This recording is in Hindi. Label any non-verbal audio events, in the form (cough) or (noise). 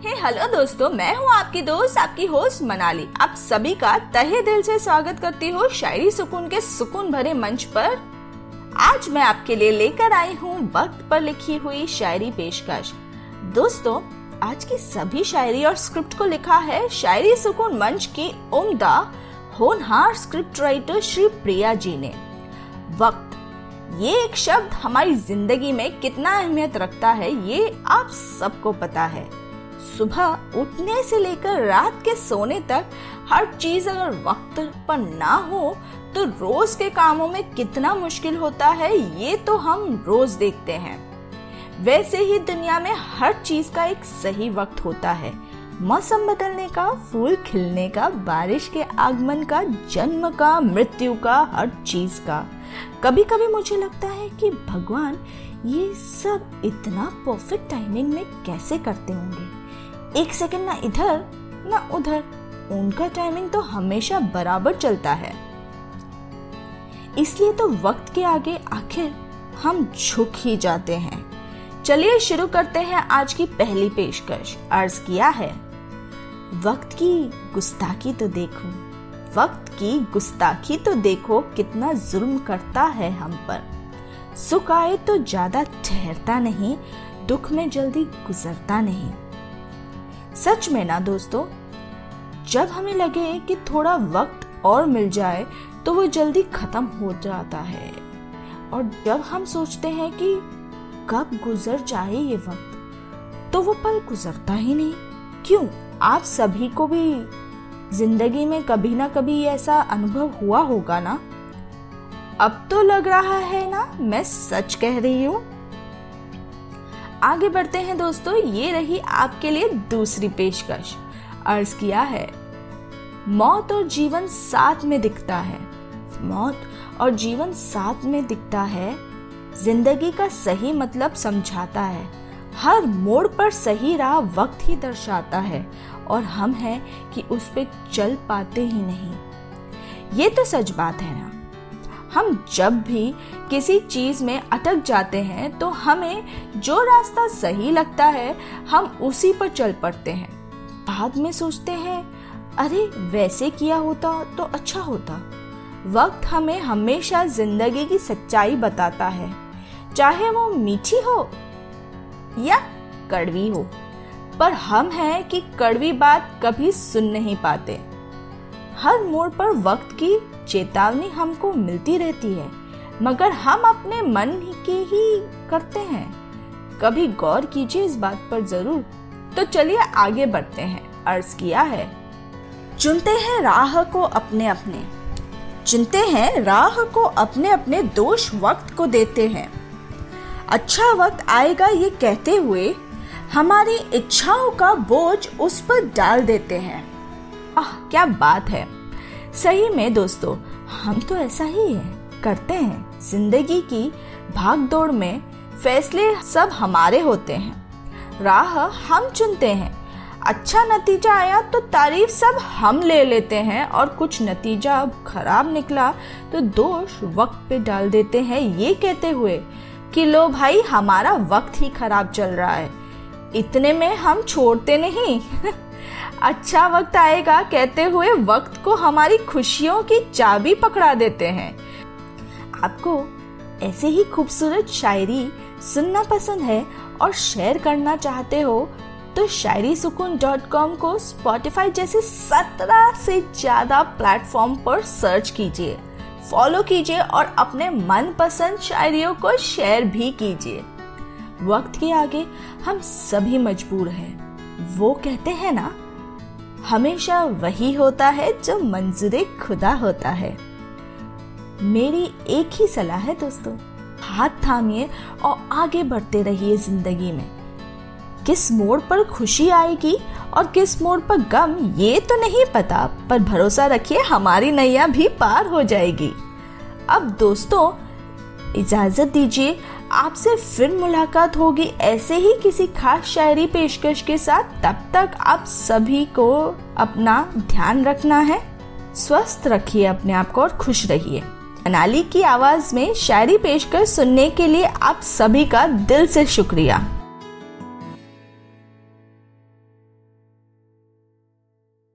हे, हेलो दोस्तों, मैं हूँ आपकी दोस्त, आपकी होस्ट मनाली। आप सभी का तहे दिल से स्वागत करती हूँ शायरी सुकून के सुकून भरे मंच पर। आज मैं आपके लिए लेकर आई हूँ वक्त पर लिखी हुई शायरी पेशकश। दोस्तों, आज की सभी शायरी और स्क्रिप्ट को लिखा है शायरी सुकून मंच की उम्दा, होनहार स्क्रिप्ट राइटर श्री प्रिया जी ने। वक्त। ये एक शब्द हमारी ज़िंदगी में कितना अहमियत रखता है, ये आप सबको पता है। सुबह उठने से लेकर रात के सोने तक हर चीज़ अगर वक्त पर ना हो तो रोज के कामों में कितना मुश्किल होता है, ये तो हम रोज देखते हैं। वैसे ही दुनिया में हर चीज़ का एक सही वक्त होता है। मौसम बदलने का, फूल खिलने का, बारिश के आगमन का, जन्म का, मृत्यु का, हर चीज़ का। कभी कभी मुझे लगता है कि भगवान ये सब इतना परफेक्ट टाइमिंग में कैसे करते होंगे? एक सेकंड ना इधर, ना उधर। उनका टाइमिंग तो हमेशा बराबर चलता है। इसलिए तो वक्त के आगे आखिर हम झुक ही जाते हैं। चलिए शुरू करते हैं आज की पहली पेशकश। अर्ज़ किया है। वक्त की गुस्ताखी तो देखो। वक्त की गुस्ताखी तो देखो कितना जुल्म करता है हम पर। सुख आए तो ज़्यादा ठहरता नहीं, दुख में जल्दी गुजरता नहीं। सच में ना दोस्तों? जब हमें लगे कि थोड़ा वक्त और मिल जाए तो वो जल्दी खत्म हो जाता है। और जब हम सोचते हैं कि कब गुजर जाए ये वक्त तो वो पल गुजरता ही नहीं। क्यों? आप सभी को भी ज़िंदगी में कभी ना कभी ऐसा अनुभव हुआ होगा ना? अब तो लग रहा है ना, मैं सच कह रही हूँ। आगे बढ़ते हैं दोस्तों, ये रही आपके लिए दूसरी पेशकश। अर्ज़ किया है, मौत और जीवन साथ में दिखता है। मौत और जीवन साथ में दिखता है, ज़िंदगी का सही मतलब समझाता है। हर मोड़ पर सही राह वक्त ही दर्शाता है, और हम हैं कि उस पर चल पाते ही नहीं। ये तो सच बात है ना? हम जब भी किसी चीज़ में अटक जाते हैं तो हमें जो रास्ता सही लगता है, हम उसी पर चल पड़ते हैं। बाद में सोचते हैं, अरे, वैसे किया होता तो अच्छा होता। वक्त हमें हमेशा ज़िंदगी की सच्चाई बताता है, चाहे वो मीठी हो या कड़वी हो। पर हम हैं कि कड़वी बात कभी सुन नहीं पाते। हर मोड़ पर वक्त की चेतावनी हमको मिलती रहती है, मगर हम अपने मन की ही करते हैं। कभी गौर कीजिए इस बात पर ज़रूर। तो चलिए आगे बढ़ते हैं। अर्ज़ किया है, चुनते हैं राह को अपने अपने चुनते हैं राह को अपने अपने दोष वक्त को देते हैं। अच्छा वक्त आएगा ये कहते हुए, हमारी इच्छाओं का बोझ उस पर डाल देते हैं। आह, क्या बात है। सही में दोस्तों, हम तो ऐसा ही है। करते हैं। ज़िंदगी की भाग दौड़ में फैसले सब हमारे होते हैं। राह हम चुनते हैं। अच्छा नतीजा आया तो तारीफ़ सब हम ले लेते हैं और कुछ नतीजा खराब निकला तो दोष वक्त पे डाल देते हैं। ये कहते हुए कि लो भाई, हमारा वक्त ही खराब चल रहा है। इतने में हम छोड़ते नहीं। (laughs) अच्छा वक्त आएगा कहते हुए वक्त को हमारी खुशियों की चाबी पकड़ा देते हैं। आपको ऐसे ही खूबसूरत शायरी सुनना पसंद है और शेयर करना चाहते हो तो शायरी सुकून डॉट कॉम को स्पॉटिफाई जैसे सत्रह से ज़्यादा प्लेटफॉर्म पर सर्च कीजिए। फॉलो कीजिए और अपने मनपसंद शायरियों को शेयर भी कीजिए। वक्त के आगे हम सभी मजबूर हैं। वो कहते हैं ना हमेशा वही होता है जो मंजूर खुदा होता है। मेरी एक ही सलाह है दोस्तों, हाथ थामिए और आगे बढ़ते रहिए ज़िंदगी में। किस मोड़ पर खुशी आएगी और किस मोड़ पर गम, ये तो नहीं पता, पर भरोसा रखिए हमारी नैया भी पार हो जाएगी। अब दोस्तों, इजाज़त दीजिए आपसे फिर मुलाकात होगी ऐसे ही किसी खास शायरी पेशकश के साथ। तब तक आप सभी को अपना ध्यान रखना है। स्वस्थ रखिए अपने आप को और खुश रहिए। अनाली की आवाज़ में शायरी पेशकश सुनने के लिए आप सभी का दिल से शुक्रिया।